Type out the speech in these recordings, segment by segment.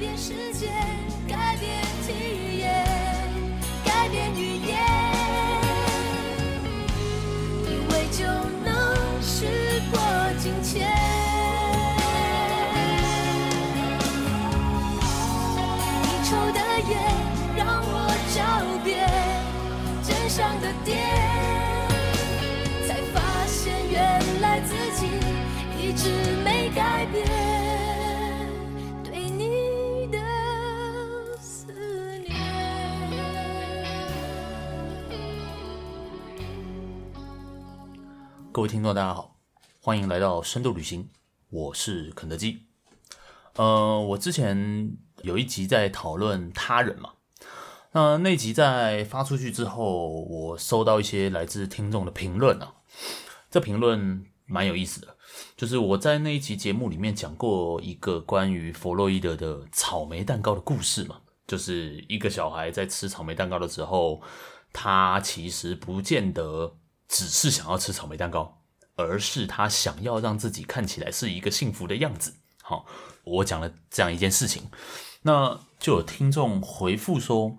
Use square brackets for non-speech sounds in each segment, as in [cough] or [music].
变世界，改变各位听众，大家好，欢迎来到深度旅行，我是肯德基。呃，我之前有一集在讨论他人嘛，那那集在发出去之后，我收到一些来自听众的评论啊，这评论蛮有意思的，就是我在那一集节目里面讲过一个关于弗洛伊德的草莓蛋糕的故事嘛，就是一个小孩在吃草莓蛋糕的时候，他其实不见得。只是想要吃草莓蛋糕，而是他想要让自己看起来是一个幸福的样子。好，我讲了这样一件事情，那就有听众回复说，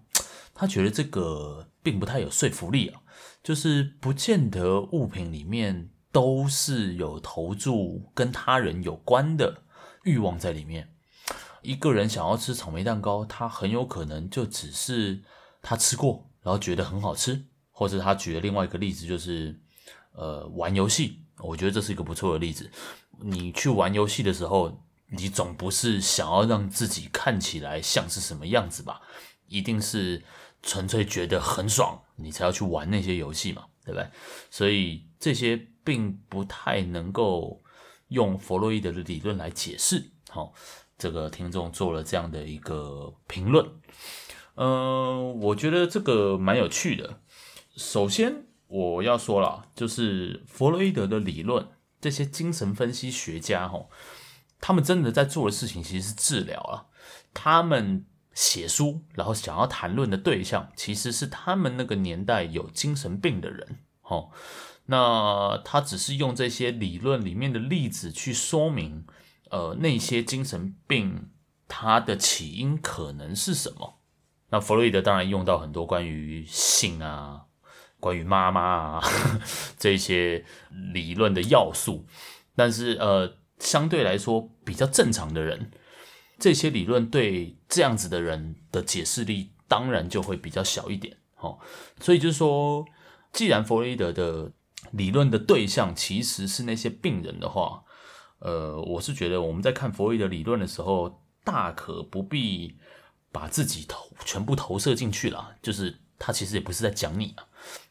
他觉得这个并不太有说服力啊，就是不见得物品里面都是有投注跟他人有关的欲望在里面。一个人想要吃草莓蛋糕，他很有可能就只是他吃过，然后觉得很好吃。或者他举的另外一个例子就是，呃，玩游戏，我觉得这是一个不错的例子。你去玩游戏的时候，你总不是想要让自己看起来像是什么样子吧？一定是纯粹觉得很爽，你才要去玩那些游戏嘛，对不对？所以这些并不太能够用弗洛伊德的理论来解释。好，这个听众做了这样的一个评论，嗯、我觉得这个蛮有趣的。首先，我要说了，就是弗洛伊德的理论，这些精神分析学家哈，他们真的在做的事情其实是治疗啊。他们写书，然后想要谈论的对象，其实是他们那个年代有精神病的人。哈，那他只是用这些理论里面的例子去说明，呃，那些精神病它的起因可能是什么。那弗洛伊德当然用到很多关于性啊。关于妈妈啊 [laughs] 这些理论的要素，但是呃，相对来说比较正常的人，这些理论对这样子的人的解释力当然就会比较小一点。哦，所以就是说，既然弗洛伊德的理论的对象其实是那些病人的话，呃，我是觉得我们在看弗洛伊德理论的时候，大可不必把自己投全部投射进去了，就是他其实也不是在讲你啊。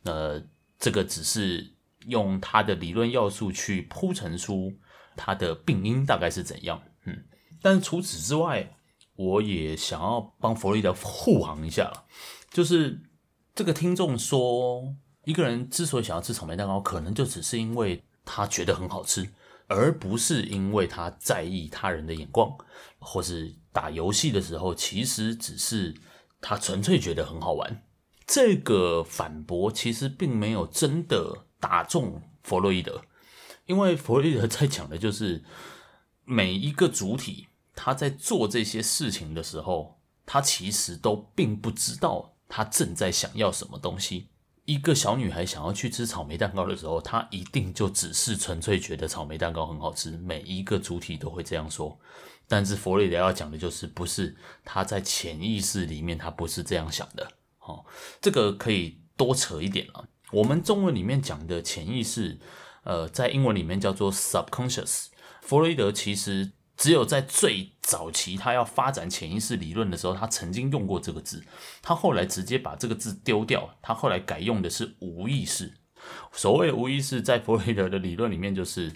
呃，这个只是用他的理论要素去铺陈出他的病因大概是怎样，嗯，但除此之外，我也想要帮弗洛伊德护航一下了，就是这个听众说，一个人之所以想要吃草莓蛋糕，可能就只是因为他觉得很好吃，而不是因为他在意他人的眼光，或是打游戏的时候，其实只是他纯粹觉得很好玩。这个反驳其实并没有真的打中弗洛伊德，因为弗洛伊德在讲的就是每一个主体他在做这些事情的时候，他其实都并不知道他正在想要什么东西。一个小女孩想要去吃草莓蛋糕的时候，她一定就只是纯粹觉得草莓蛋糕很好吃。每一个主体都会这样说，但是弗洛伊德要讲的就是不是他在潜意识里面，他不是这样想的。哦，这个可以多扯一点了。我们中文里面讲的潜意识，呃，在英文里面叫做 subconscious。弗洛伊德其实只有在最早期他要发展潜意识理论的时候，他曾经用过这个字。他后来直接把这个字丢掉，他后来改用的是无意识。所谓的无意识，在弗洛伊德的理论里面，就是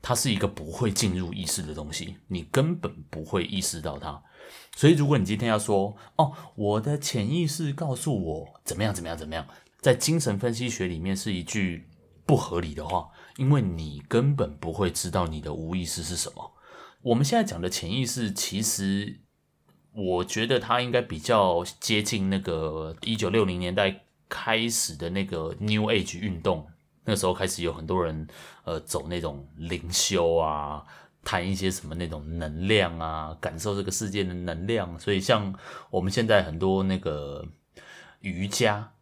它是一个不会进入意识的东西，你根本不会意识到它。所以，如果你今天要说哦，我的潜意识告诉我怎么样怎么样怎么样，在精神分析学里面是一句不合理的话，因为你根本不会知道你的无意识是什么。我们现在讲的潜意识，其实我觉得它应该比较接近那个一九六零年代开始的那个 New Age 运动，那时候开始有很多人呃走那种灵修啊。谈一些什么那种能量啊，感受这个世界的能量。所以像我们现在很多那个瑜伽，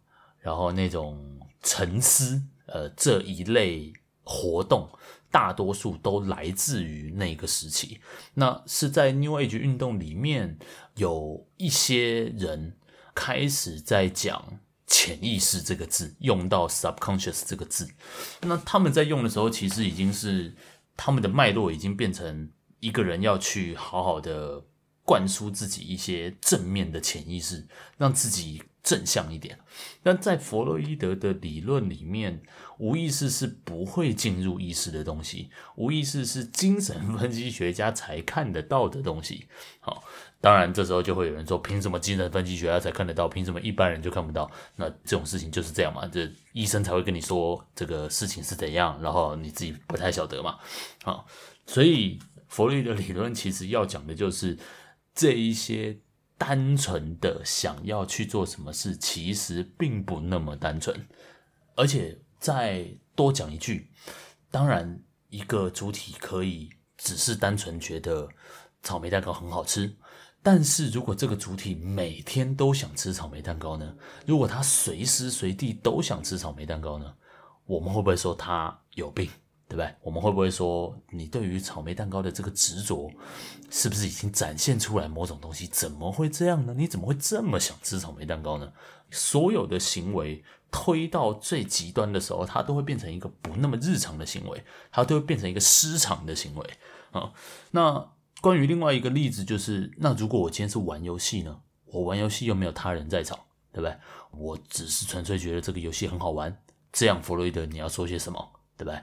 然后那种沉思，呃，这一类活动，大多数都来自于那个时期。那是在 New Age 运动里面，有一些人开始在讲。潜意识这个字用到 subconscious 这个字，那他们在用的时候，其实已经是他们的脉络已经变成一个人要去好好的灌输自己一些正面的潜意识，让自己正向一点。但在弗洛伊德的理论里面，无意识是不会进入意识的东西，无意识是精神分析学家才看得到的东西。好。当然，这时候就会有人说：“凭什么精神分析学家才看得到？凭什么一般人就看不到？”那这种事情就是这样嘛，这医生才会跟你说这个事情是怎样，然后你自己不太晓得嘛。啊，所以弗洛伊德理论其实要讲的就是这一些单纯的想要去做什么事，其实并不那么单纯。而且再多讲一句，当然，一个主体可以只是单纯觉得草莓蛋糕很好吃。但是如果这个主体每天都想吃草莓蛋糕呢？如果他随时随地都想吃草莓蛋糕呢？我们会不会说他有病，对不对？我们会不会说你对于草莓蛋糕的这个执着，是不是已经展现出来某种东西？怎么会这样呢？你怎么会这么想吃草莓蛋糕呢？所有的行为推到最极端的时候，它都会变成一个不那么日常的行为，它都会变成一个失常的行为啊。那。关于另外一个例子，就是那如果我今天是玩游戏呢？我玩游戏又没有他人在场，对不对？我只是纯粹觉得这个游戏很好玩。这样，弗洛伊德，你要说些什么，对不对？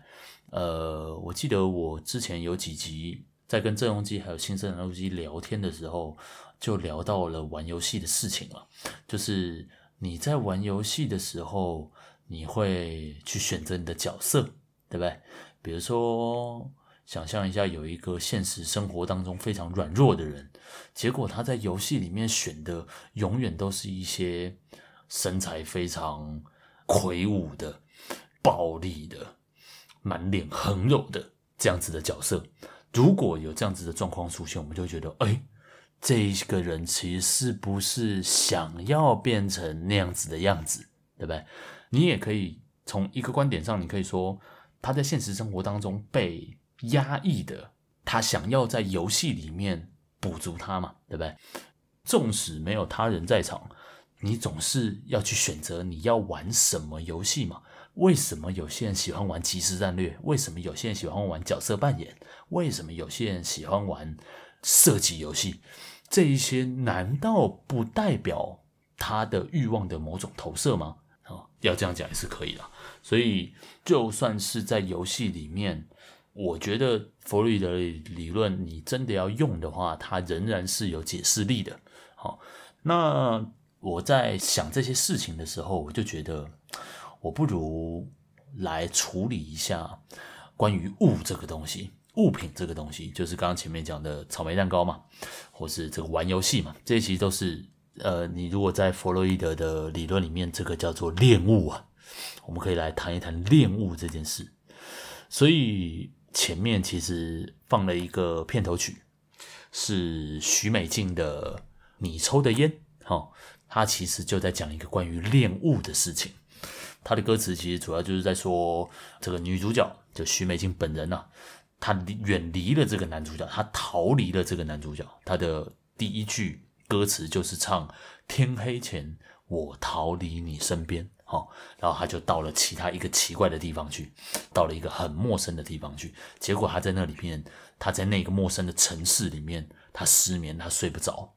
呃，我记得我之前有几集在跟郑庸基还有新生南路基聊天的时候，就聊到了玩游戏的事情了。就是你在玩游戏的时候，你会去选择你的角色，对不对？比如说。想象一下，有一个现实生活当中非常软弱的人，结果他在游戏里面选的永远都是一些身材非常魁梧的、暴力的、满脸横肉的这样子的角色。如果有这样子的状况出现，我们就觉得，哎，这一个人其实是不是想要变成那样子的样子，对不对？你也可以从一个观点上，你可以说他在现实生活当中被。压抑的，他想要在游戏里面补足他嘛，对不对？纵使没有他人在场，你总是要去选择你要玩什么游戏嘛？为什么有些人喜欢玩即时战略？为什么有些人喜欢玩角色扮演？为什么有些人喜欢玩射击游戏？这一些难道不代表他的欲望的某种投射吗？啊，要这样讲也是可以的。所以，就算是在游戏里面。我觉得弗洛伊德理论，你真的要用的话，它仍然是有解释力的。好，那我在想这些事情的时候，我就觉得，我不如来处理一下关于物这个东西，物品这个东西，就是刚刚前面讲的草莓蛋糕嘛，或是这个玩游戏嘛，这些其实都是呃，你如果在弗洛伊德的理论里面，这个叫做恋物啊，我们可以来谈一谈恋物这件事。所以。前面其实放了一个片头曲，是许美静的《你抽的烟》。哈，他其实就在讲一个关于恋物的事情。他的歌词其实主要就是在说，这个女主角就许美静本人呐、啊，她远离了这个男主角，她逃离了这个男主角。她的第一句歌词就是唱“天黑前，我逃离你身边”。哦，然后他就到了其他一个奇怪的地方去，到了一个很陌生的地方去。结果他在那里面，他在那个陌生的城市里面，他失眠，他睡不着。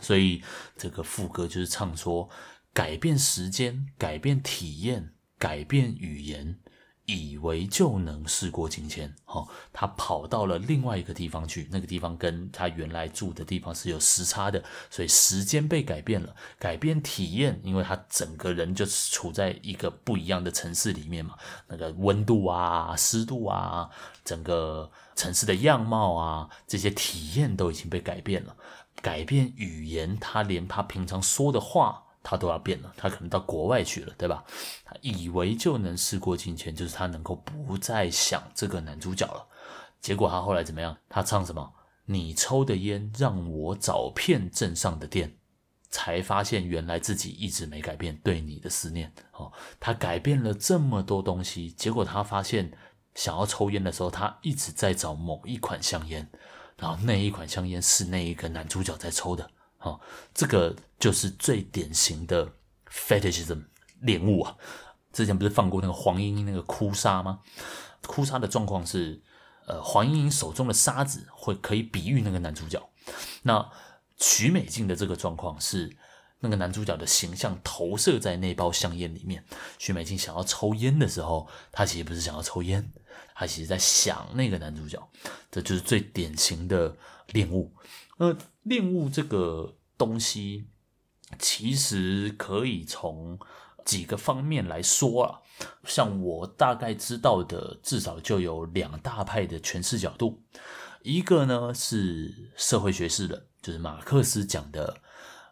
所以这个副歌就是唱说：改变时间，改变体验，改变语言。以为就能事过境迁，哦，他跑到了另外一个地方去，那个地方跟他原来住的地方是有时差的，所以时间被改变了，改变体验，因为他整个人就处在一个不一样的城市里面嘛，那个温度啊、湿度啊，整个城市的样貌啊，这些体验都已经被改变了，改变语言，他连他平常说的话。他都要变了，他可能到国外去了，对吧？他以为就能事过境迁，就是他能够不再想这个男主角了。结果他后来怎么样？他唱什么？你抽的烟让我找遍镇上的店，才发现原来自己一直没改变对你的思念。哦，他改变了这么多东西，结果他发现想要抽烟的时候，他一直在找某一款香烟，然后那一款香烟是那一个男主角在抽的。哦，这个就是最典型的 fetishism 恋物啊。之前不是放过那个黄莺莺那个哭砂吗？哭砂的状况是。呃，黄莺莺手中的沙子会可以比喻那个男主角。那许美静的这个状况是，那个男主角的形象投射在那包香烟里面。许美静想要抽烟的时候，她其实不是想要抽烟，她其实在想那个男主角。这就是最典型的恋物。呃，恋物这个东西，其实可以从几个方面来说啊。像我大概知道的，至少就有两大派的诠释角度。一个呢是社会学式的，就是马克思讲的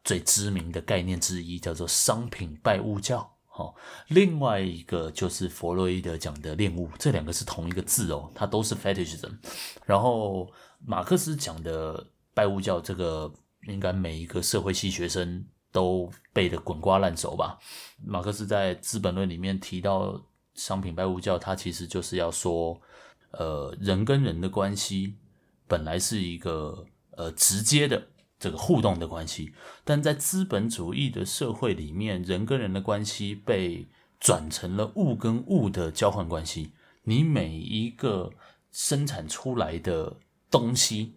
最知名的概念之一，叫做商品拜物教。哦，另外一个就是弗洛伊德讲的恋物，这两个是同一个字哦，它都是 fetishism。然后马克思讲的拜物教，这个应该每一个社会系学生。都背得滚瓜烂熟吧？马克思在《资本论》里面提到商品拜物教，他其实就是要说，呃，人跟人的关系本来是一个呃直接的这个互动的关系，但在资本主义的社会里面，人跟人的关系被转成了物跟物的交换关系。你每一个生产出来的东西，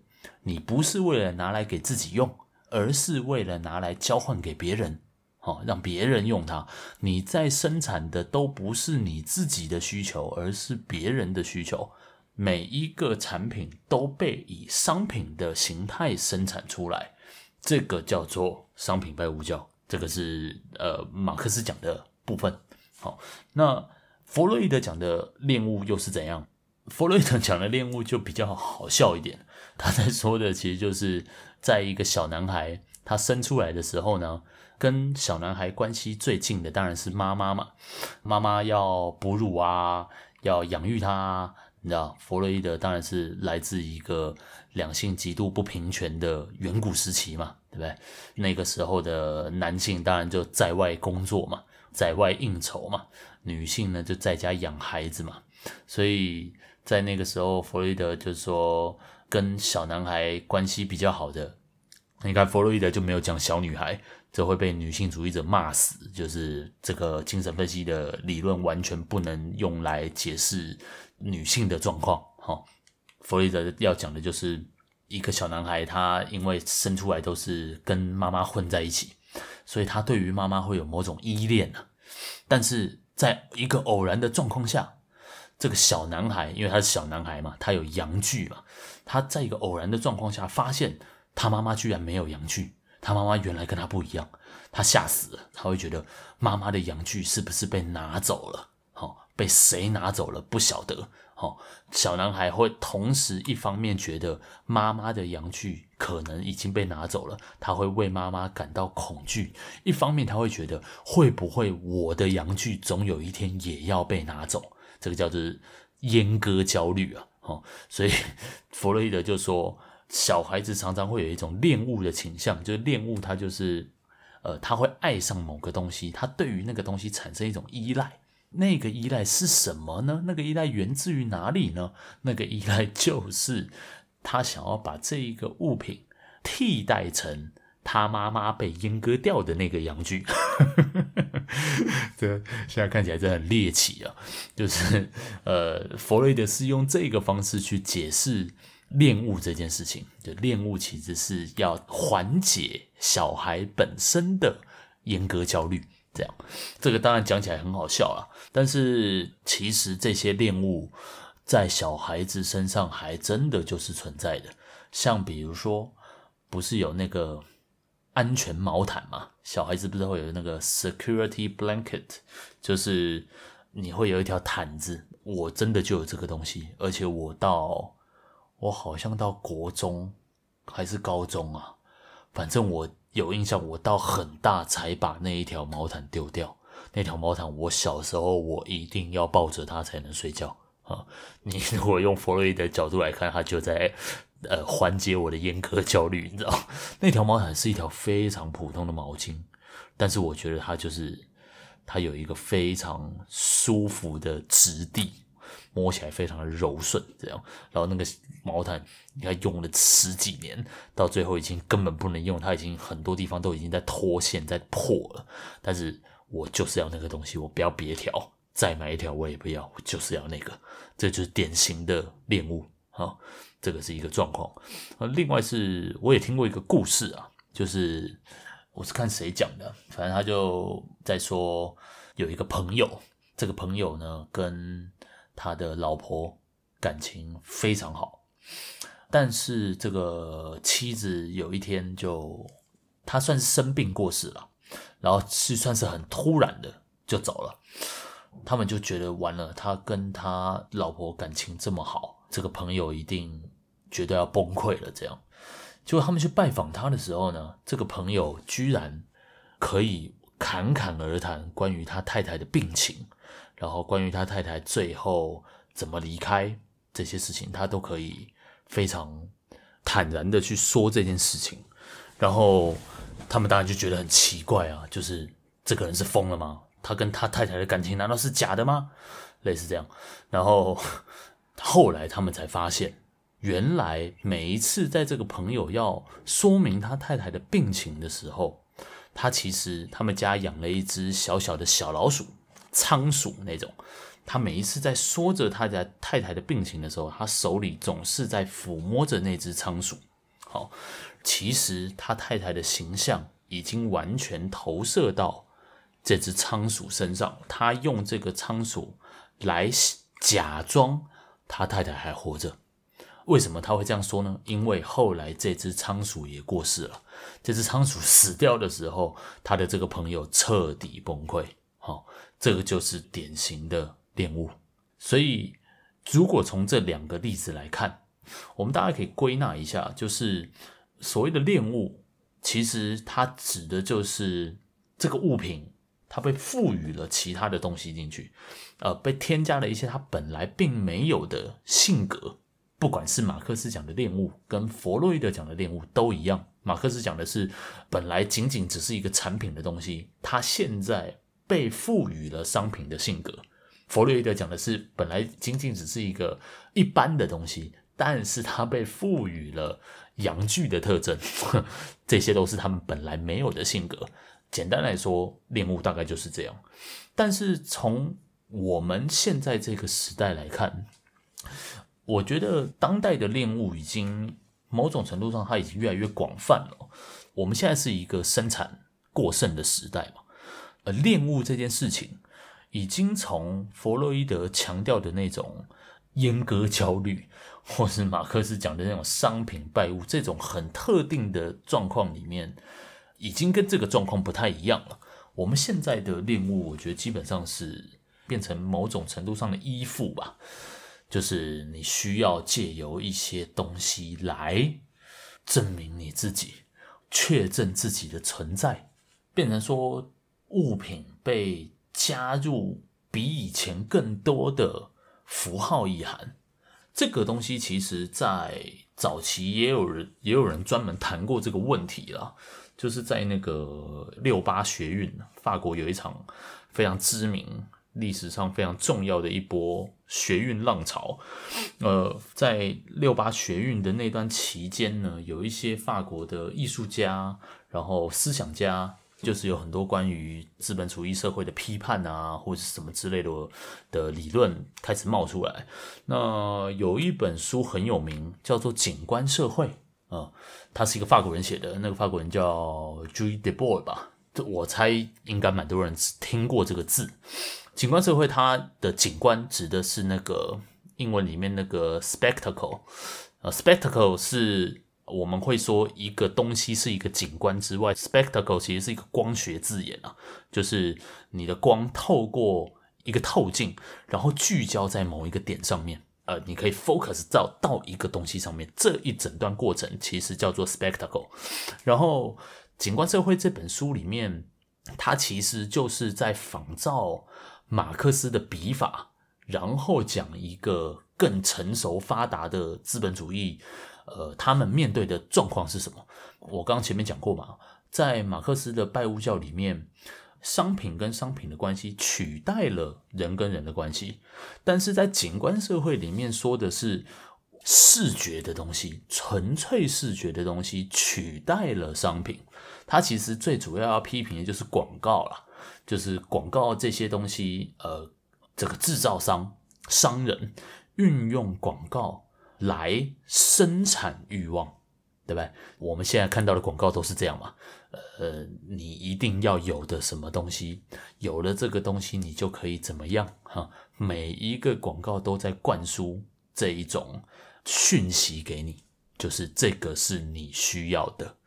你不是为了拿来给自己用。而是为了拿来交换给别人，好，让别人用它。你在生产的都不是你自己的需求，而是别人的需求。每一个产品都被以商品的形态生产出来，这个叫做商品拜物教。这个是呃马克思讲的部分。好，那弗洛伊德讲的恋物又是怎样？弗洛伊德讲的恋物就比较好笑一点，他在说的其实就是。在一个小男孩他生出来的时候呢，跟小男孩关系最近的当然是妈妈嘛。妈妈要哺乳啊，要养育他。你知道，弗洛伊德当然是来自一个两性极度不平权的远古时期嘛，对不对？那个时候的男性当然就在外工作嘛，在外应酬嘛，女性呢就在家养孩子嘛。所以在那个时候，弗洛伊德就说。跟小男孩关系比较好的，你看弗洛伊德就没有讲小女孩，这会被女性主义者骂死。就是这个精神分析的理论完全不能用来解释女性的状况。哈，弗洛伊德要讲的就是一个小男孩，他因为生出来都是跟妈妈混在一起，所以他对于妈妈会有某种依恋啊。但是在一个偶然的状况下，这个小男孩，因为他是小男孩嘛，他有阳具嘛。他在一个偶然的状况下发现，他妈妈居然没有阳具，他妈妈原来跟他不一样，他吓死了，他会觉得妈妈的阳具是不是被拿走了？好，被谁拿走了？不晓得。好，小男孩会同时一方面觉得妈妈的阳具可能已经被拿走了，他会为妈妈感到恐惧；一方面他会觉得会不会我的阳具总有一天也要被拿走？这个叫做阉割焦虑啊。哦，所以 [laughs] 弗洛伊德就说，小孩子常常会有一种恋物的倾向，就是恋物，他就是，呃，他会爱上某个东西，他对于那个东西产生一种依赖。那个依赖是什么呢？那个依赖源自于哪里呢？那个依赖就是他想要把这一个物品替代成他妈妈被阉割掉的那个阳具。[laughs] 这现在看起来真的很猎奇啊！就是呃，弗洛伊德是用这个方式去解释恋物这件事情。就恋物其实是要缓解小孩本身的阉割焦虑。这样，这个当然讲起来很好笑啊，但是其实这些恋物在小孩子身上还真的就是存在的。像比如说，不是有那个。安全毛毯嘛，小孩子不是会有那个 security blanket，就是你会有一条毯子。我真的就有这个东西，而且我到我好像到国中还是高中啊，反正我有印象，我到很大才把那一条毛毯丢掉。那条毛毯，我小时候我一定要抱着它才能睡觉。啊。你如果用弗洛伊德的角度来看，它就在呃缓解我的阉割焦虑，你知道？那条毛毯是一条非常普通的毛巾，但是我觉得它就是它有一个非常舒服的质地。摸起来非常的柔顺，这样，然后那个毛毯，你看用了十几年，到最后已经根本不能用，它已经很多地方都已经在脱线、在破了。但是我就是要那个东西，我不要别条，再买一条我也不要，我就是要那个，这就是典型的恋物啊，这个是一个状况。另外是我也听过一个故事啊，就是我是看谁讲的，反正他就在说有一个朋友，这个朋友呢跟。他的老婆感情非常好，但是这个妻子有一天就，他算是生病过世了，然后是算是很突然的就走了。他们就觉得完了，他跟他老婆感情这么好，这个朋友一定觉得要崩溃了。这样，结果他们去拜访他的时候呢，这个朋友居然可以侃侃而谈关于他太太的病情。然后关于他太太最后怎么离开这些事情，他都可以非常坦然的去说这件事情。然后他们当然就觉得很奇怪啊，就是这个人是疯了吗？他跟他太太的感情难道是假的吗？类似这样。然 [laughs] 后后来他们才发现，原来每一次在这个朋友要说明他太太的病情的时候，他其实他们家养了一只小小的小老鼠。仓鼠那种，他每一次在说着他家太太的病情的时候，他手里总是在抚摸着那只仓鼠。好，其实他太太的形象已经完全投射到这只仓鼠身上，他用这个仓鼠来假装他太太还活着。为什么他会这样说呢？因为后来这只仓鼠也过世了。这只仓鼠死掉的时候，他的这个朋友彻底崩溃。好。这个就是典型的恋物，所以如果从这两个例子来看，我们大家可以归纳一下，就是所谓的恋物，其实它指的就是这个物品，它被赋予了其他的东西进去，呃，被添加了一些他本来并没有的性格。不管是马克思讲的恋物，跟弗洛伊德讲的恋物都一样，马克思讲的是本来仅仅只是一个产品的东西，它现在。被赋予了商品的性格，弗洛伊德讲的是本来仅仅只是一个一般的东西，但是它被赋予了阳具的特征，[laughs] 这些都是他们本来没有的性格。简单来说，恋物大概就是这样。但是从我们现在这个时代来看，我觉得当代的恋物已经某种程度上它已经越来越广泛了。我们现在是一个生产过剩的时代嘛。而恋物这件事情，已经从弗洛伊德强调的那种阉割焦虑，或是马克思讲的那种商品败物这种很特定的状况里面，已经跟这个状况不太一样了。我们现在的恋物，我觉得基本上是变成某种程度上的依附吧，就是你需要借由一些东西来证明你自己，确证自己的存在，变成说。物品被加入比以前更多的符号意涵，这个东西其实，在早期也有人也有人专门谈过这个问题了，就是在那个六八学运，法国有一场非常知名、历史上非常重要的一波学运浪潮。呃，在六八学运的那段期间呢，有一些法国的艺术家，然后思想家。就是有很多关于资本主义社会的批判啊，或者是什么之类的的理论开始冒出来。那有一本书很有名，叫做《景观社会》啊，他是一个法国人写的，那个法国人叫 Gilles Debord 吧，我猜应该蛮多人听过这个字。景观社会，它的景观指的是那个英文里面那个 spectacle，呃，spectacle 是。我们会说一个东西是一个景观之外，spectacle 其实是一个光学字眼啊，就是你的光透过一个透镜，然后聚焦在某一个点上面，呃，你可以 focus 到到一个东西上面，这一整段过程其实叫做 spectacle。然后《景观社会》这本书里面，它其实就是在仿照马克思的笔法然后讲一个更成熟发达的资本主义，呃，他们面对的状况是什么？我刚刚前面讲过嘛，在马克思的拜物教里面，商品跟商品的关系取代了人跟人的关系，但是在景观社会里面说的是视觉的东西，纯粹视觉的东西取代了商品。它其实最主要要批评的就是广告啦，就是广告这些东西，呃，这个制造商、商人运用广告来生产欲望。对不对？我们现在看到的广告都是这样嘛？呃，你一定要有的什么东西，有了这个东西，你就可以怎么样？哈，每一个广告都在灌输这一种讯息给你，就是这个是你需要的。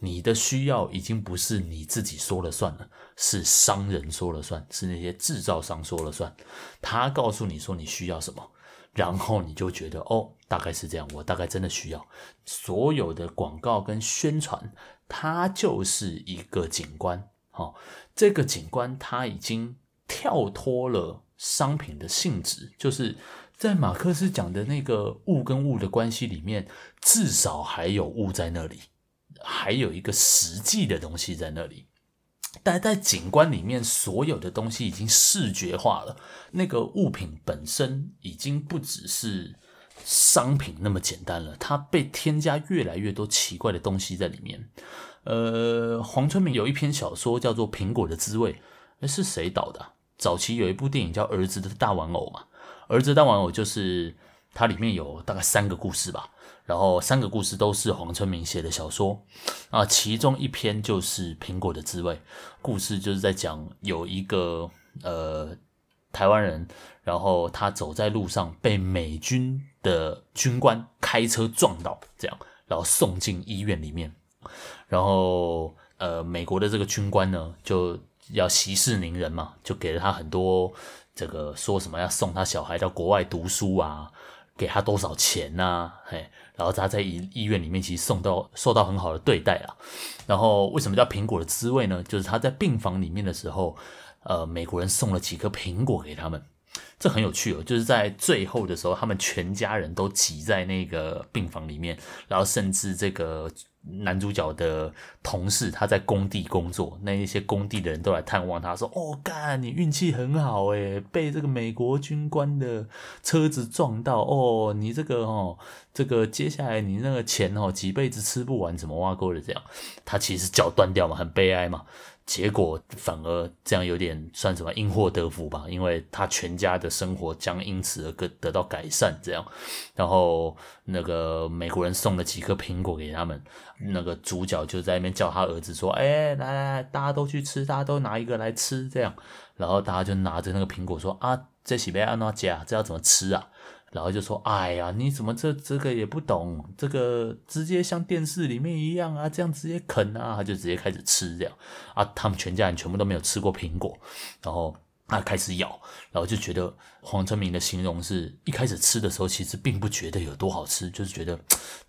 你的需要已经不是你自己说了算了，是商人说了算，是那些制造商说了算。他告诉你说你需要什么。然后你就觉得哦，大概是这样，我大概真的需要所有的广告跟宣传，它就是一个景观。哦，这个景观它已经跳脱了商品的性质，就是在马克思讲的那个物跟物的关系里面，至少还有物在那里，还有一个实际的东西在那里。但在景观里面，所有的东西已经视觉化了。那个物品本身已经不只是商品那么简单了，它被添加越来越多奇怪的东西在里面。呃，黄春明有一篇小说叫做《苹果的滋味》，诶，是谁导的？早期有一部电影叫《儿子的大玩偶》嘛，《儿子大玩偶》就是它里面有大概三个故事吧。然后三个故事都是黄春明写的小说啊，其中一篇就是《苹果的滋味》。故事就是在讲有一个呃台湾人，然后他走在路上被美军的军官开车撞到，这样，然后送进医院里面。然后呃，美国的这个军官呢就要息事宁人嘛，就给了他很多这个说什么要送他小孩到国外读书啊。给他多少钱呐、嘿，然后他在医医院里面其实送到受到很好的对待啊。然后为什么叫苹果的滋味呢？就是他在病房里面的时候，呃，美国人送了几颗苹果给他们，这很有趣哦。就是在最后的时候，他们全家人都挤在那个病房里面，然后甚至这个。男主角的同事，他在工地工作，那一些工地的人都来探望他，说：“哦，干，你运气很好诶，被这个美国军官的车子撞到哦，你这个哦，这个接下来你那个钱哦，几辈子吃不完，怎么挖沟的这样？他其实脚断掉嘛，很悲哀嘛。”结果反而这样有点算什么因祸得福吧，因为他全家的生活将因此而得得到改善。这样，然后那个美国人送了几颗苹果给他们，那个主角就在那边叫他儿子说：“哎，来来来，大家都去吃，大家都拿一个来吃。”这样，然后大家就拿着那个苹果说：“啊，这是要按哪吃啊？这要怎么吃啊？”然后就说：“哎呀，你怎么这这个也不懂？这个直接像电视里面一样啊，这样直接啃啊，他就直接开始吃这样啊。他们全家人全部都没有吃过苹果，然后他开始咬，然后就觉得黄春明的形容是一开始吃的时候其实并不觉得有多好吃，就是觉得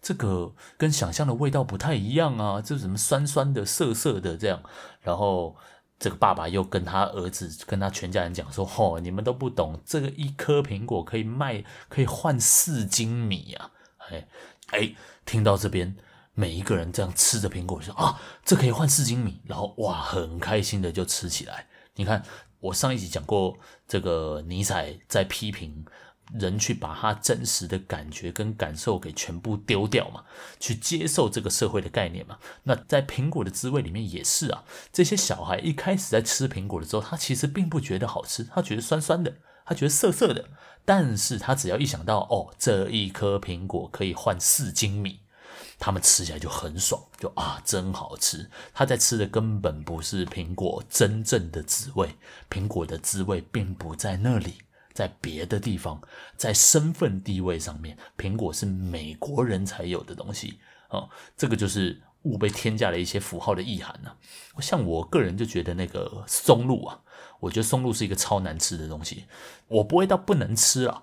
这个跟想象的味道不太一样啊，这什么酸酸的、涩涩的这样，然后。”这个爸爸又跟他儿子、跟他全家人讲说：“吼、你们都不懂，这个一颗苹果可以卖，可以换四斤米啊！”哎哎，听到这边，每一个人这样吃着苹果说：“啊，这可以换四斤米。”然后哇，很开心的就吃起来。你看，我上一集讲过，这个尼采在批评。人去把他真实的感觉跟感受给全部丢掉嘛，去接受这个社会的概念嘛。那在苹果的滋味里面也是啊，这些小孩一开始在吃苹果的时候，他其实并不觉得好吃，他觉得酸酸的，他觉得涩涩的。但是他只要一想到哦，这一颗苹果可以换四斤米，他们吃起来就很爽，就啊，真好吃。他在吃的根本不是苹果真正的滋味，苹果的滋味并不在那里。在别的地方，在身份地位上面，苹果是美国人才有的东西啊、哦，这个就是物被添加了一些符号的意涵呢、像我个人就觉得那个松露啊，我觉得松露是一个超难吃的东西，我不会到不能吃啊，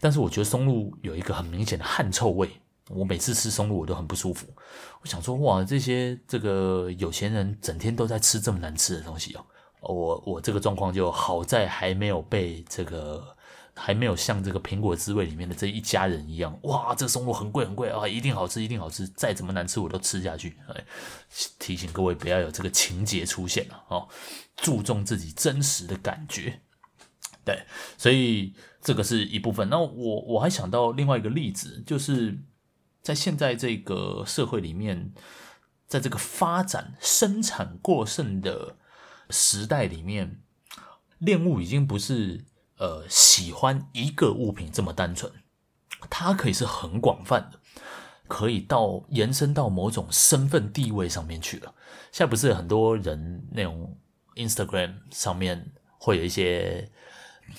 但是我觉得松露有一个很明显的汗臭味，我每次吃松露我都很不舒服。我想说，哇，这些这个有钱人整天都在吃这么难吃的东西哦。我我这个状况就好在还没有被这个。还没有像这个苹果滋味里面的这一家人一样，哇，这个松露很贵很贵啊，一定好吃，一定好吃，再怎么难吃我都吃下去。哎，提醒各位不要有这个情节出现了哦，注重自己真实的感觉。对，所以这个是一部分。那我我还想到另外一个例子，就是在现在这个社会里面，在这个发展生产过剩的时代里面，恋物已经不是呃喜欢一个物品这么单纯，它可以是很广泛的，可以到延伸到某种身份地位上面去了。现在不是很多人那种 Instagram 上面会有一些。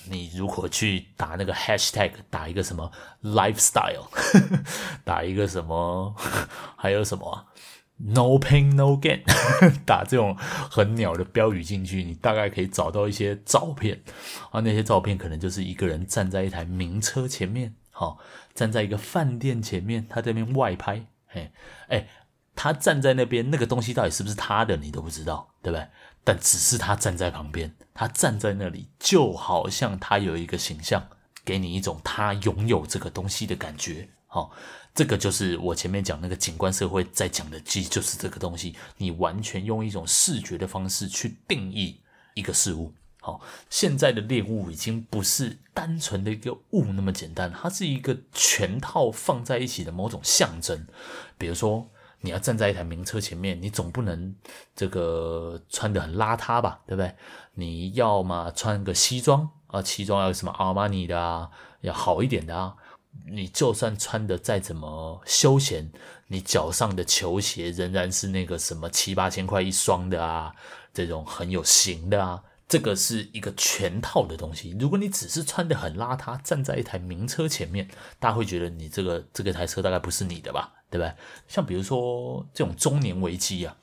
你如果去打那个 hashtag，打一个什么 lifestyle，[laughs] 打一个什么，还有什么 no pain no gain，打这种很鸟的标语进去，你大概可以找到一些照片啊，那些照片可能就是一个人站在一台名车前面，好，站在一个饭店前面，他在那边外拍，嘿，哎，他站在那边，那个东西到底是不是他的，你都不知道，对不对？但只是他站在旁边，他站在那里，就好像他有一个形象，给你一种他拥有这个东西的感觉。好，这个就是我前面讲那个景观社会在讲的，其实就是这个东西。你完全用一种视觉的方式去定义一个事物。好，现在的猎物已经不是单纯的一个物那么简单，它是一个全套放在一起的某种象征。比如说。你要站在一台名车前面，你总不能这个穿得很邋遢吧，对不对？你要么穿个西装啊，西装要什么阿玛尼的啊，要好一点的啊。你就算穿得再怎么休闲，你脚上的球鞋仍然是那个什么七八千块一双的啊，这种很有型的啊。这个是一个全套的东西。如果你只是穿得很邋遢，站在一台名车前面，大家会觉得你这个这个台车大概不是你的吧？对不对？像比如说这种中年危机啊，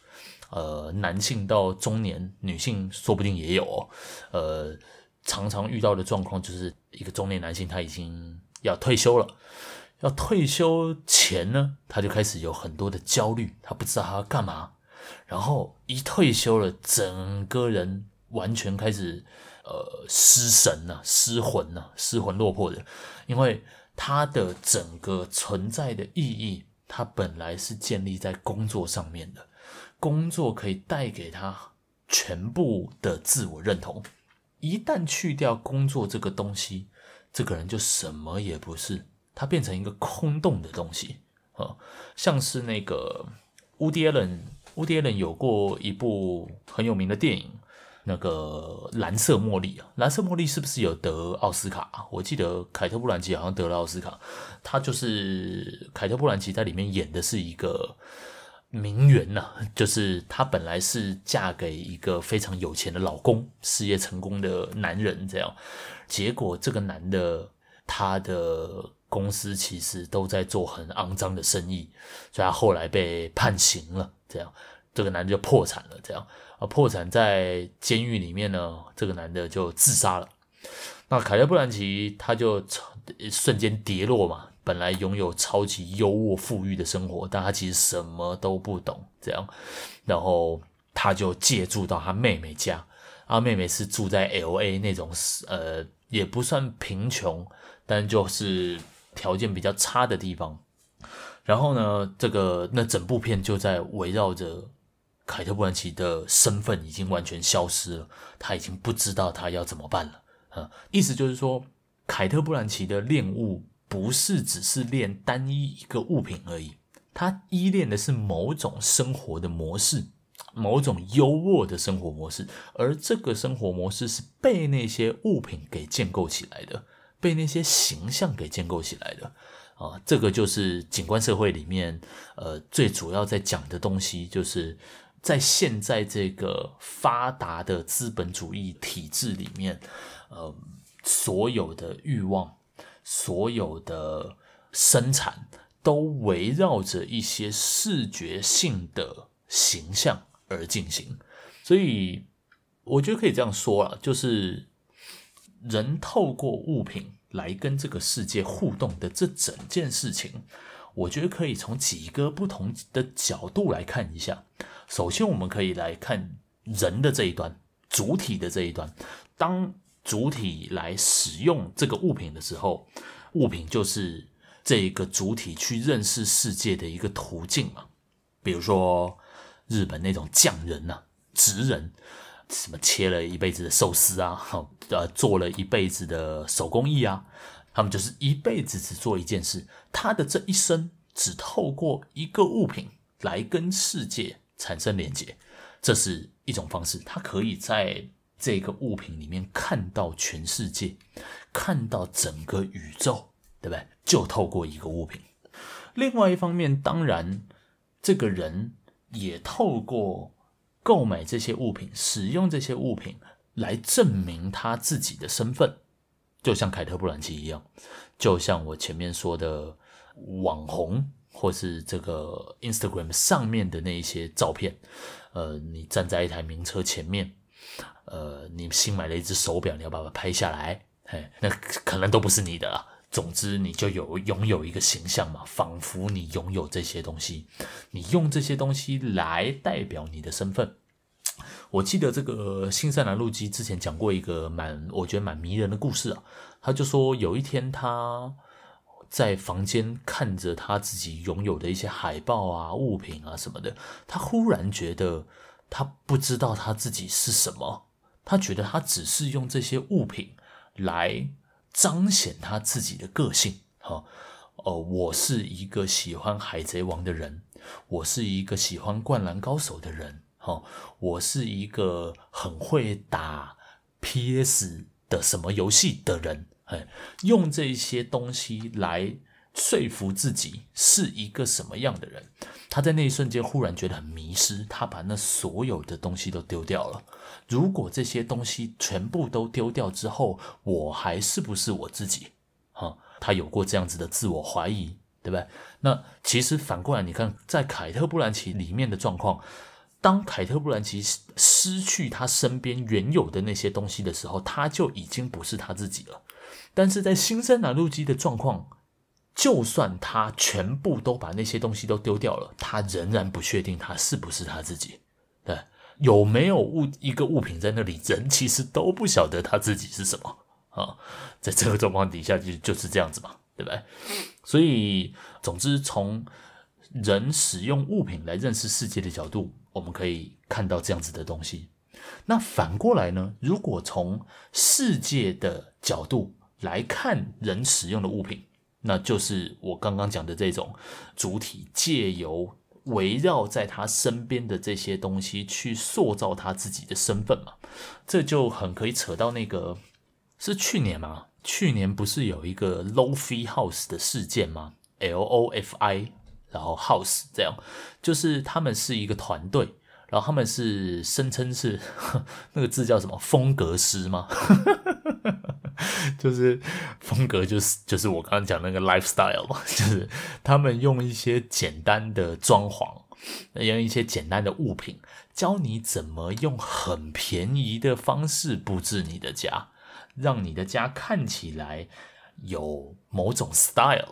呃，男性到中年，女性说不定也有哦。呃，常常遇到的状况就是一个中年男性他已经要退休了，要退休前呢，他就开始有很多的焦虑，他不知道他要干嘛。然后一退休了，整个人完全开始呃失神了、啊、失魂了、啊、失魂落魄的，因为他的整个存在的意义。他本来是建立在工作上面的，工作可以带给他全部的自我认同。一旦去掉工作这个东西，这个人就什么也不是，他变成一个空洞的东西啊，像是那个 Woody Allen，Woody Allen 有过一部很有名的电影。那个蓝色茉莉啊，蓝色茉莉是不是有得奥斯卡？我记得凯特·布兰奇好像得了奥斯卡。他就是凯特·布兰奇在里面演的是一个名媛呐，就是她本来是嫁给一个非常有钱的老公，事业成功的男人这样。结果这个男的他的公司其实都在做很肮脏的生意，所以他后来被判刑了，这样这个男的就破产了，这样。啊，破产在监狱里面呢，这个男的就自杀了。那凯特·布兰奇他就瞬间跌落嘛，本来拥有超级优渥富裕的生活，但他其实什么都不懂，这样，然后他就借住到他妹妹家，他妹妹是住在 LA 那种呃，也不算贫穷，但就是条件比较差的地方。然后呢，这个那整部片就在围绕着。凯特·布兰奇的身份已经完全消失了，他已经不知道他要怎么办了。啊，意思就是说，凯特·布兰奇的恋物不是只是恋单一一个物品而已，他依恋的是某种生活的模式，某种优渥的生活模式，而这个生活模式是被那些物品给建构起来的，被那些形象给建构起来的。啊，这个就是景观社会里面，呃，最主要在讲的东西，就是。在现在这个发达的资本主义体制里面，呃，所有的欲望、所有的生产都围绕着一些视觉性的形象而进行。所以，我觉得可以这样说啊，就是人透过物品来跟这个世界互动的这整件事情，我觉得可以从几个不同的角度来看一下。首先，我们可以来看人的这一端，主体的这一端。当主体来使用这个物品的时候，物品就是这个主体去认识世界的一个途径嘛。比如说日本那种匠人呐、啊、职人，什么切了一辈子的寿司啊，[laughs] 呃，做了一辈子的手工艺啊，他们就是一辈子只做一件事，他的这一生只透过一个物品来跟世界产生连接，这是一种方式，他可以在这个物品里面看到全世界，看到整个宇宙，对不对？就透过一个物品。另外一方面，当然，这个人也透过购买这些物品、使用这些物品来证明他自己的身份，就像凯特·布兰奇一样，就像我前面说的网红。或是这个 Instagram 上面的那一些照片，呃，你站在一台名车前面，呃，你新买了一只手表，你要把它拍下来，嘿，那可能都不是你的了。总之，你就有拥有一个形象嘛，仿佛你拥有这些东西，你用这些东西来代表你的身份。我记得这个新山南路基之前讲过一个蛮，我觉得蛮迷人的故事啊。他就说有一天他。在房间看着他自己拥有的一些海报啊、物品啊什么的，他忽然觉得他不知道他自己是什么，他觉得他只是用这些物品来彰显他自己的个性。哈，哦，我是一个喜欢海贼王的人，我是一个喜欢灌篮高手的人，哈，我是一个很会打 PS 的什么游戏的人。哎，用这些东西来说服自己是一个什么样的人，他在那一瞬间忽然觉得很迷失，他把那所有的东西都丢掉了。如果这些东西全部都丢掉之后，我还是不是我自己？哈，他有过这样子的自我怀疑，对不对？那其实反过来，你看，在凯特·布兰奇里面的状况。当凯特·布兰奇失去他身边原有的那些东西的时候，他就已经不是他自己了。但是在新生南路基的状况，就算他全部都把那些东西都丢掉了，他仍然不确定他是不是他自己。对，有没有物一个物品在那里，人其实都不晓得他自己是什么啊。在这个状况底下，就就是这样子嘛，对不对？所以，总之，从人使用物品来认识世界的角度。我们可以看到这样子的东西。那反过来呢？如果从世界的角度来看人使用的物品，那就是我刚刚讲的这种主体借由围绕在他身边的这些东西去塑造他自己的身份嘛。这就很可以扯到那个是去年吗？去年不是有一个 Lo-Fi House 的事件吗？L O F I。然后 House 这样，就是他们是一个团队，然后他们是声称是 [laughs] 那个字叫什么风格师吗？就是风格就是就是我刚刚讲那个 lifestyle 嘛，[laughs] 就是他们用一些简单的装潢，用一些简单的物品，教你怎么用很便宜的方式布置你的家，让你的家看起来。有某种 style，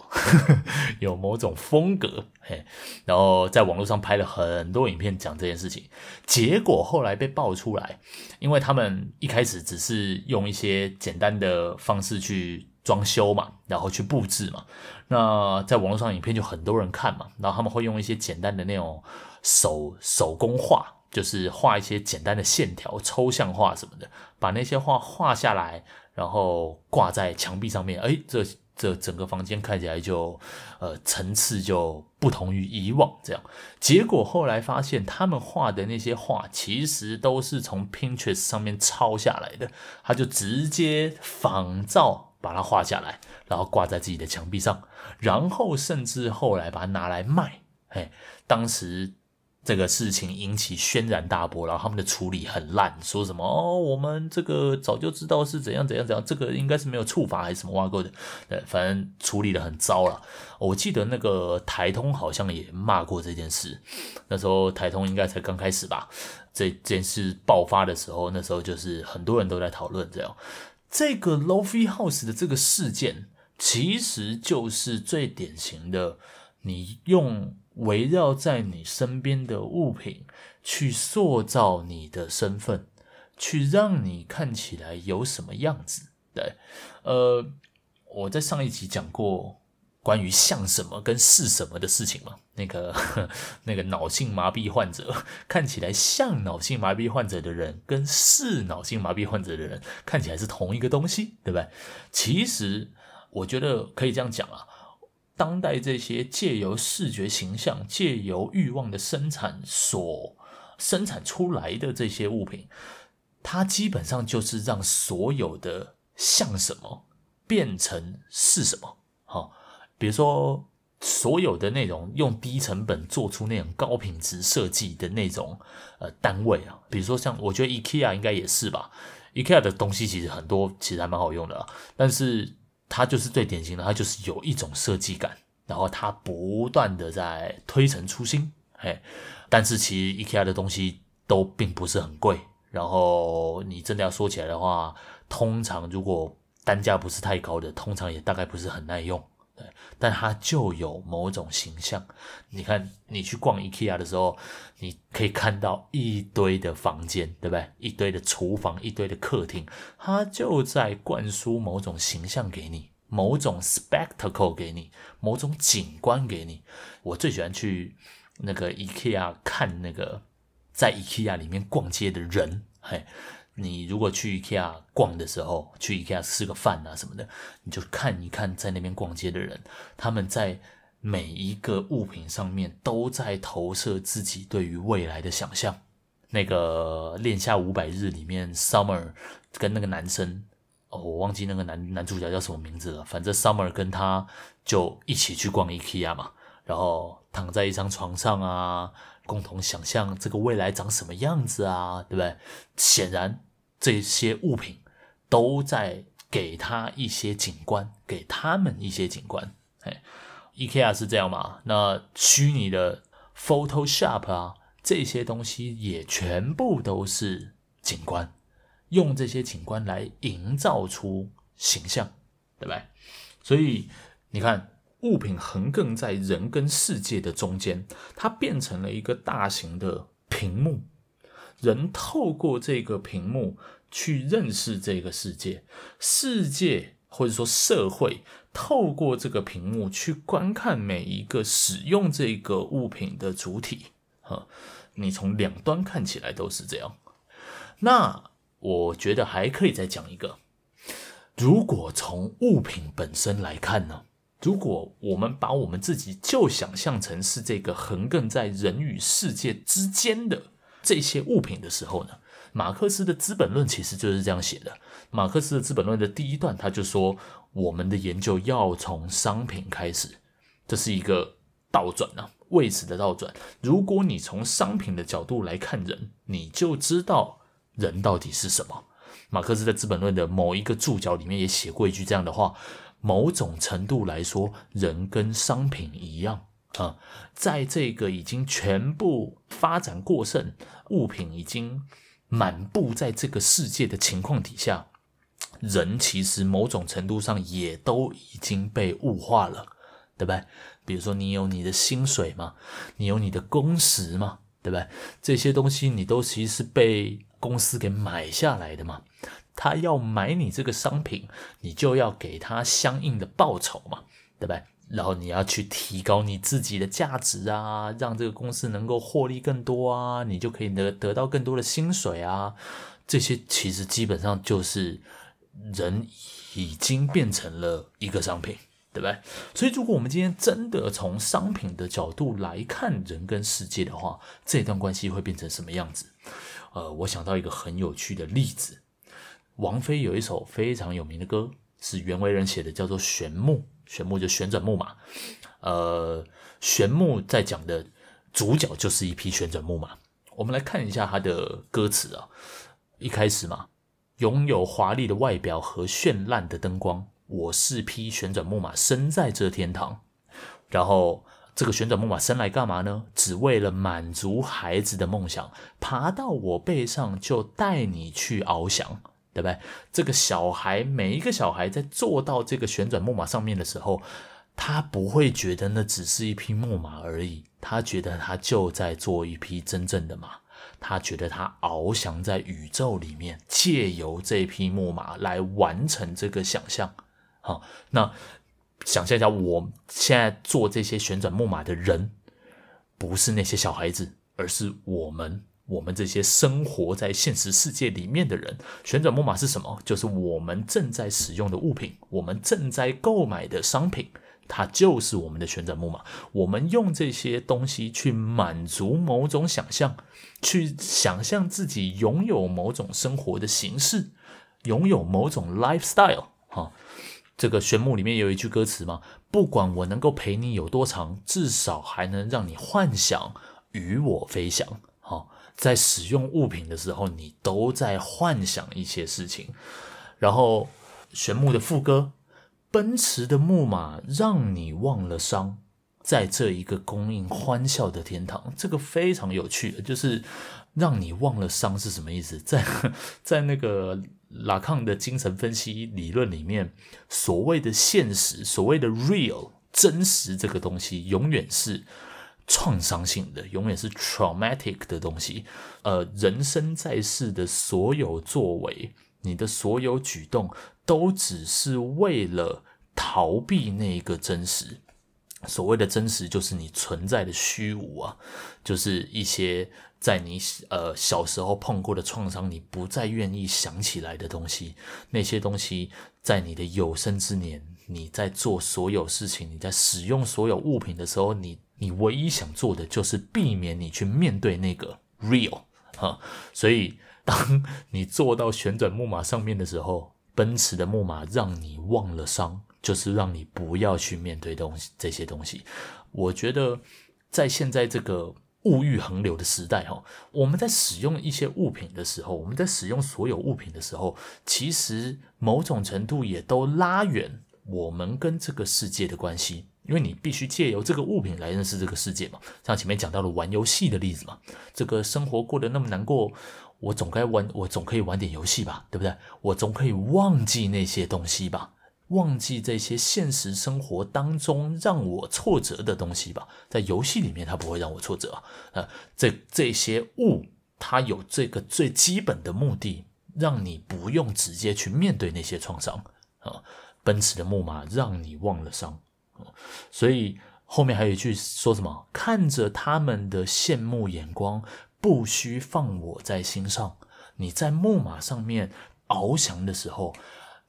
[laughs] 有某种风格，嘿，然后在网络上拍了很多影片讲这件事情，结果后来被爆出来，因为他们一开始只是用一些简单的方式去装修嘛，然后去布置嘛，那在网络上影片就很多人看嘛，然后他们会用一些简单的那种手手工画，就是画一些简单的线条、抽象画什么的，把那些画画下来。然后挂在墙壁上面，哎，这这整个房间看起来就，呃，层次就不同于以往这样。结果后来发现，他们画的那些画其实都是从 Pinterest 上面抄下来的，他就直接仿照把它画下来，然后挂在自己的墙壁上，然后甚至后来把它拿来卖，哎，当时。这个事情引起轩然大波，然后他们的处理很烂，说什么哦，我们这个早就知道是怎样怎样怎样，这个应该是没有处罚还是什么挖沟的，对，反正处理得很糟了。我记得那个台通好像也骂过这件事，那时候台通应该才刚开始吧，这件事爆发的时候，那时候就是很多人都在讨论这样，这个 Lo-Fi House 的这个事件，其实就是最典型的，你用。围绕在你身边的物品去塑造你的身份，去让你看起来有什么样子。对，呃，我在上一集讲过关于像什么跟是什么的事情嘛。那个 [laughs] 那个脑性麻痹患者看起来像脑性麻痹患者的人，跟是脑性麻痹患者的人看起来是同一个东西，对不对？其实我觉得可以这样讲啊。当代这些借由视觉形象、借由欲望的生产所生产出来的这些物品，它基本上就是让所有的像什么变成是什么。好，比如说所有的那种用低成本做出那种高品质设计的那种呃单位啊，比如说像我觉得 IKEA 应该也是吧，IKEA 的东西其实很多其实还蛮好用的啊，但是。它就是最典型的，它就是有一种设计感，然后它不断的在推陈出新，嘿，但是其实 E K I 的东西都并不是很贵，然后你真的要说起来的话，通常如果单价不是太高的，通常也大概不是很耐用，但它就有某种形象。你看，你去逛 IKEA 的时候，你可以看到一堆的房间，对不对？一堆的厨房，一堆的客厅，它就在灌输某种形象给你，某种 spectacle 给你，某种景观给你。我最喜欢去那个 IKEA 看那个在 IKEA 里面逛街的人。嘿，你如果去 IKEA 逛的时候，去 IKEA 吃个饭啊什么的，你就看一看在那边逛街的人，他们在。每一个物品上面都在投射自己对于未来的想象。那个《恋夏五百日》里面，Summer 跟那个男生，我忘记那个男男主角叫什么名字了。反正 Summer 跟他就一起去逛 IKEA 嘛，然后躺在一张床上啊，共同想象这个未来长什么样子啊，对不对？显然这些物品都在给他一些景观，给他们一些景观，哎。IKEA 是这样嘛？那虚拟的 Photoshop 啊，这些东西也全部都是景观，用这些景观来营造出形象，对不对？所以你看，物品横亘在人跟世界的中间，它变成了一个大型的屏幕，人透过这个屏幕去认识这个世界，世界或者说社会。透过这个屏幕去观看每一个使用这个物品的主体，哈，你从两端看起来都是这样。那我觉得还可以再讲一个，如果从物品本身来看呢，如果我们把我们自己就想象成是这个横亘在人与世界之间的这些物品的时候呢，马克思的《资本论》其实就是这样写的。马克思的《资本论》的第一段，他就说。我们的研究要从商品开始，这是一个倒转啊，位置的倒转。如果你从商品的角度来看人，你就知道人到底是什么。马克思在《资本论》的某一个注脚里面也写过一句这样的话：某种程度来说，人跟商品一样啊，在这个已经全部发展过剩、物品已经满布在这个世界的情况底下。人其实某种程度上也都已经被物化了，对不对？比如说你有你的薪水嘛，你有你的工时嘛，对不对？这些东西你都其实是被公司给买下来的嘛。他要买你这个商品，你就要给他相应的报酬嘛，对不对？然后你要去提高你自己的价值啊，让这个公司能够获利更多啊，你就可以得得到更多的薪水啊。这些其实基本上就是。人已经变成了一个商品，对不对？所以，如果我们今天真的从商品的角度来看人跟世界的话，这段关系会变成什么样子？呃，我想到一个很有趣的例子。王菲有一首非常有名的歌，是袁惟仁写的，叫做《旋木》。旋木就旋转木马。呃，旋木在讲的主角就是一匹旋转木马。我们来看一下它的歌词啊，一开始嘛。拥有华丽的外表和绚烂的灯光，我是匹旋转木马，生在这天堂。然后，这个旋转木马生来干嘛呢？只为了满足孩子的梦想，爬到我背上就带你去翱翔，对不对？这个小孩，每一个小孩在坐到这个旋转木马上面的时候，他不会觉得那只是一匹木马而已，他觉得他就在做一匹真正的马。他觉得他翱翔在宇宙里面，借由这匹木马来完成这个想象。好，那想象一下，我现在做这些旋转木马的人，不是那些小孩子，而是我们。我们这些生活在现实世界里面的人，旋转木马是什么？就是我们正在使用的物品，我们正在购买的商品，它就是我们的旋转木马。我们用这些东西去满足某种想象，去想象自己拥有某种生活的形式，拥有某种 lifestyle。哈，这个旋木里面有一句歌词嘛，不管我能够陪你有多长，至少还能让你幻想与我飞翔。在使用物品的时候，你都在幻想一些事情。然后，旋木的副歌：“奔驰的木马让你忘了伤，在这一个供应欢笑的天堂。”这个非常有趣，就是让你忘了伤是什么意思？在 [laughs] 在那个拉康的精神分析理论里面，所谓的现实，所谓的 real 真实这个东西，永远是。创伤性的，永远是 traumatic 的东西。呃，人生在世的所有作为，你的所有举动，都只是为了逃避那一个真实。所谓的真实，就是你存在的虚无啊，就是一些在你呃小时候碰过的创伤，你不再愿意想起来的东西。那些东西，在你的有生之年，你在做所有事情，你在使用所有物品的时候，你。你唯一想做的就是避免你去面对那个 real 哈，所以当 [laughs] 你坐到旋转木马上面的时候，奔驰的木马让你忘了伤，就是让你不要去面对东西这些东西。我觉得在现在这个物欲横流的时代哈，我们在使用一些物品的时候，我们在使用所有物品的时候，其实某种程度也都拉远我们跟这个世界的关系。因为你必须借由这个物品来认识这个世界嘛，像前面讲到了玩游戏的例子嘛，这个生活过得那么难过，我总该玩，我总可以玩点游戏吧，对不对？我总可以忘记那些东西吧，忘记这些现实生活当中让我挫折的东西吧，在游戏里面它不会让我挫折啊，呃，这这些物它有这个最基本的目的，让你不用直接去面对那些创伤啊。奔驰的木马让你忘了伤。所以后面还有一句说什么？看着他们的羡慕眼光，不需放我在心上。你在木马上面翱翔的时候，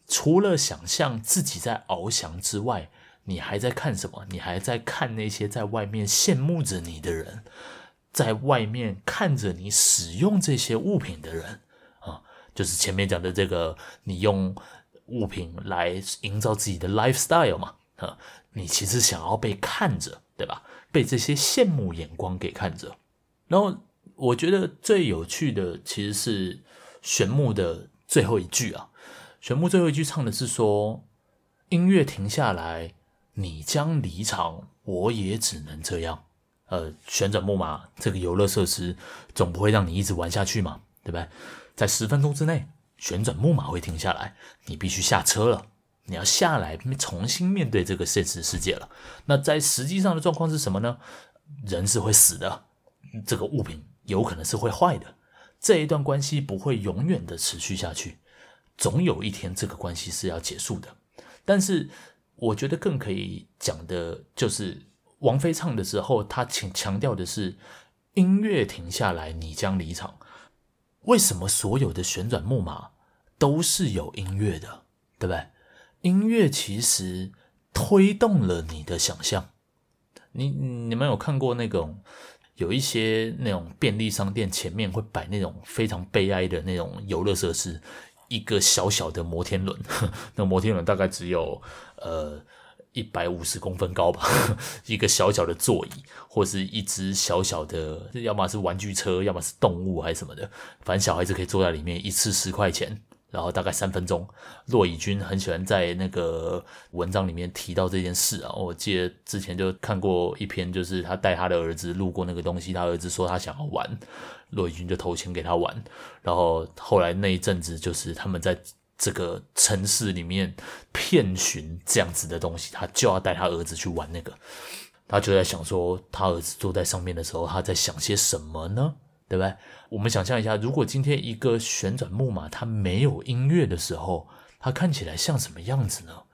除了想象自己在翱翔之外，你还在看什么？你还在看那些在外面羡慕着你的人，在外面看着你使用这些物品的人啊，就是前面讲的这个，你用物品来营造自己的 lifestyle 嘛，啊。你其实想要被看着，对吧？被这些羡慕眼光给看着。然后我觉得最有趣的其实是玄木的最后一句啊，玄木最后一句唱的是说：“音乐停下来，你将离场，我也只能这样。”呃，旋转木马这个游乐设施总不会让你一直玩下去嘛，对不对？在十分钟之内，旋转木马会停下来，你必须下车了。你要下来重新面对这个现实世界了。那在实际上的状况是什么呢？人是会死的，这个物品有可能是会坏的。这一段关系不会永远的持续下去，总有一天这个关系是要结束的。但是我觉得更可以讲的就是王菲唱的时候，她强强调的是音乐停下来，你将离场。为什么所有的旋转木马都是有音乐的？对不对？音乐其实推动了你的想象。你你们有看过那种有一些那种便利商店前面会摆那种非常悲哀的那种游乐设施，一个小小的摩天轮，[laughs] 那摩天轮大概只有呃一百五十公分高吧，[laughs] 一个小小的座椅，或是一只小小的，要么是玩具车，要么是动物还是什么的，反正小孩子可以坐在里面，一次十块钱。然后大概三分钟，骆以军很喜欢在那个文章里面提到这件事啊。我记得之前就看过一篇，就是他带他的儿子路过那个东西，他儿子说他想要玩，骆以军就投钱给他玩。然后后来那一阵子，就是他们在这个城市里面遍寻这样子的东西，他就要带他儿子去玩那个。他就在想说，他儿子坐在上面的时候，他在想些什么呢？对不对？我们想象一下，如果今天一个旋转木马它没有音乐的时候，它看起来像什么样子呢？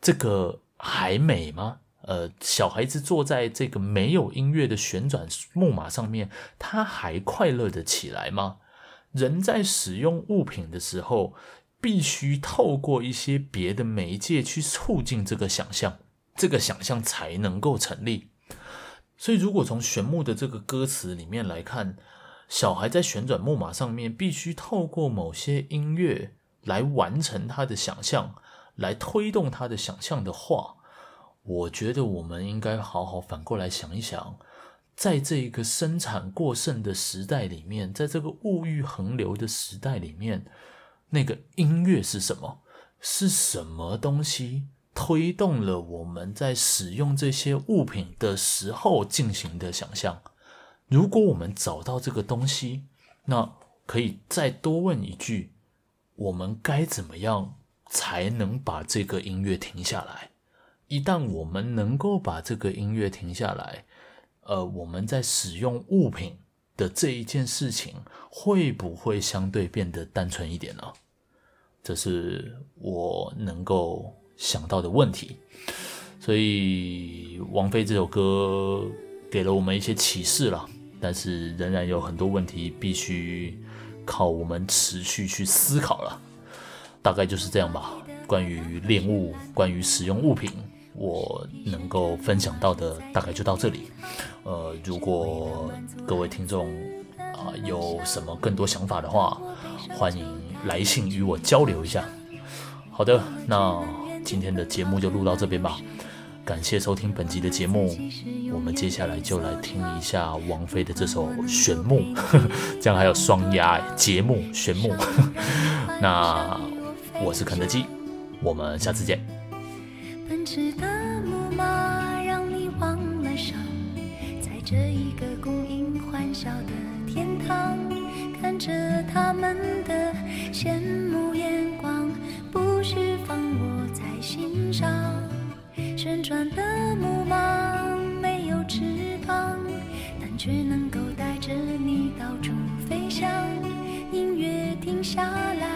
这个还美吗？呃，小孩子坐在这个没有音乐的旋转木马上面，他还快乐得起来吗？人在使用物品的时候，必须透过一些别的媒介去促进这个想象，这个想象才能够成立。所以，如果从玄木的这个歌词里面来看，小孩在旋转木马上面必须透过某些音乐来完成他的想象，来推动他的想象的话，我觉得我们应该好好反过来想一想，在这个生产过剩的时代里面，在这个物欲横流的时代里面，那个音乐是什么？是什么东西推动了我们在使用这些物品的时候进行的想象？如果我们找到这个东西，那可以再多问一句：我们该怎么样才能把这个音乐停下来？一旦我们能够把这个音乐停下来，呃，我们在使用物品的这一件事情，会不会相对变得单纯一点呢？这是我能够想到的问题。所以，王菲这首歌给了我们一些启示了，但是仍然有很多问题必须靠我们持续去思考了。大概就是这样吧。关于恋物，关于使用物品。我能够分享到的大概就到这里，呃，如果各位听众啊、有什么更多想法的话，欢迎来信与我交流一下。好的，那今天的节目就录到这边吧，感谢收听本集的节目，我们接下来就来听一下王菲的这首《旋木》，[laughs] 这样还有双押节目《旋木》。[laughs] 那我是肯德基，我们下次见。奔驰的木马旋转的木马没有翅膀但却能够带着你到处飞翔。音乐停下来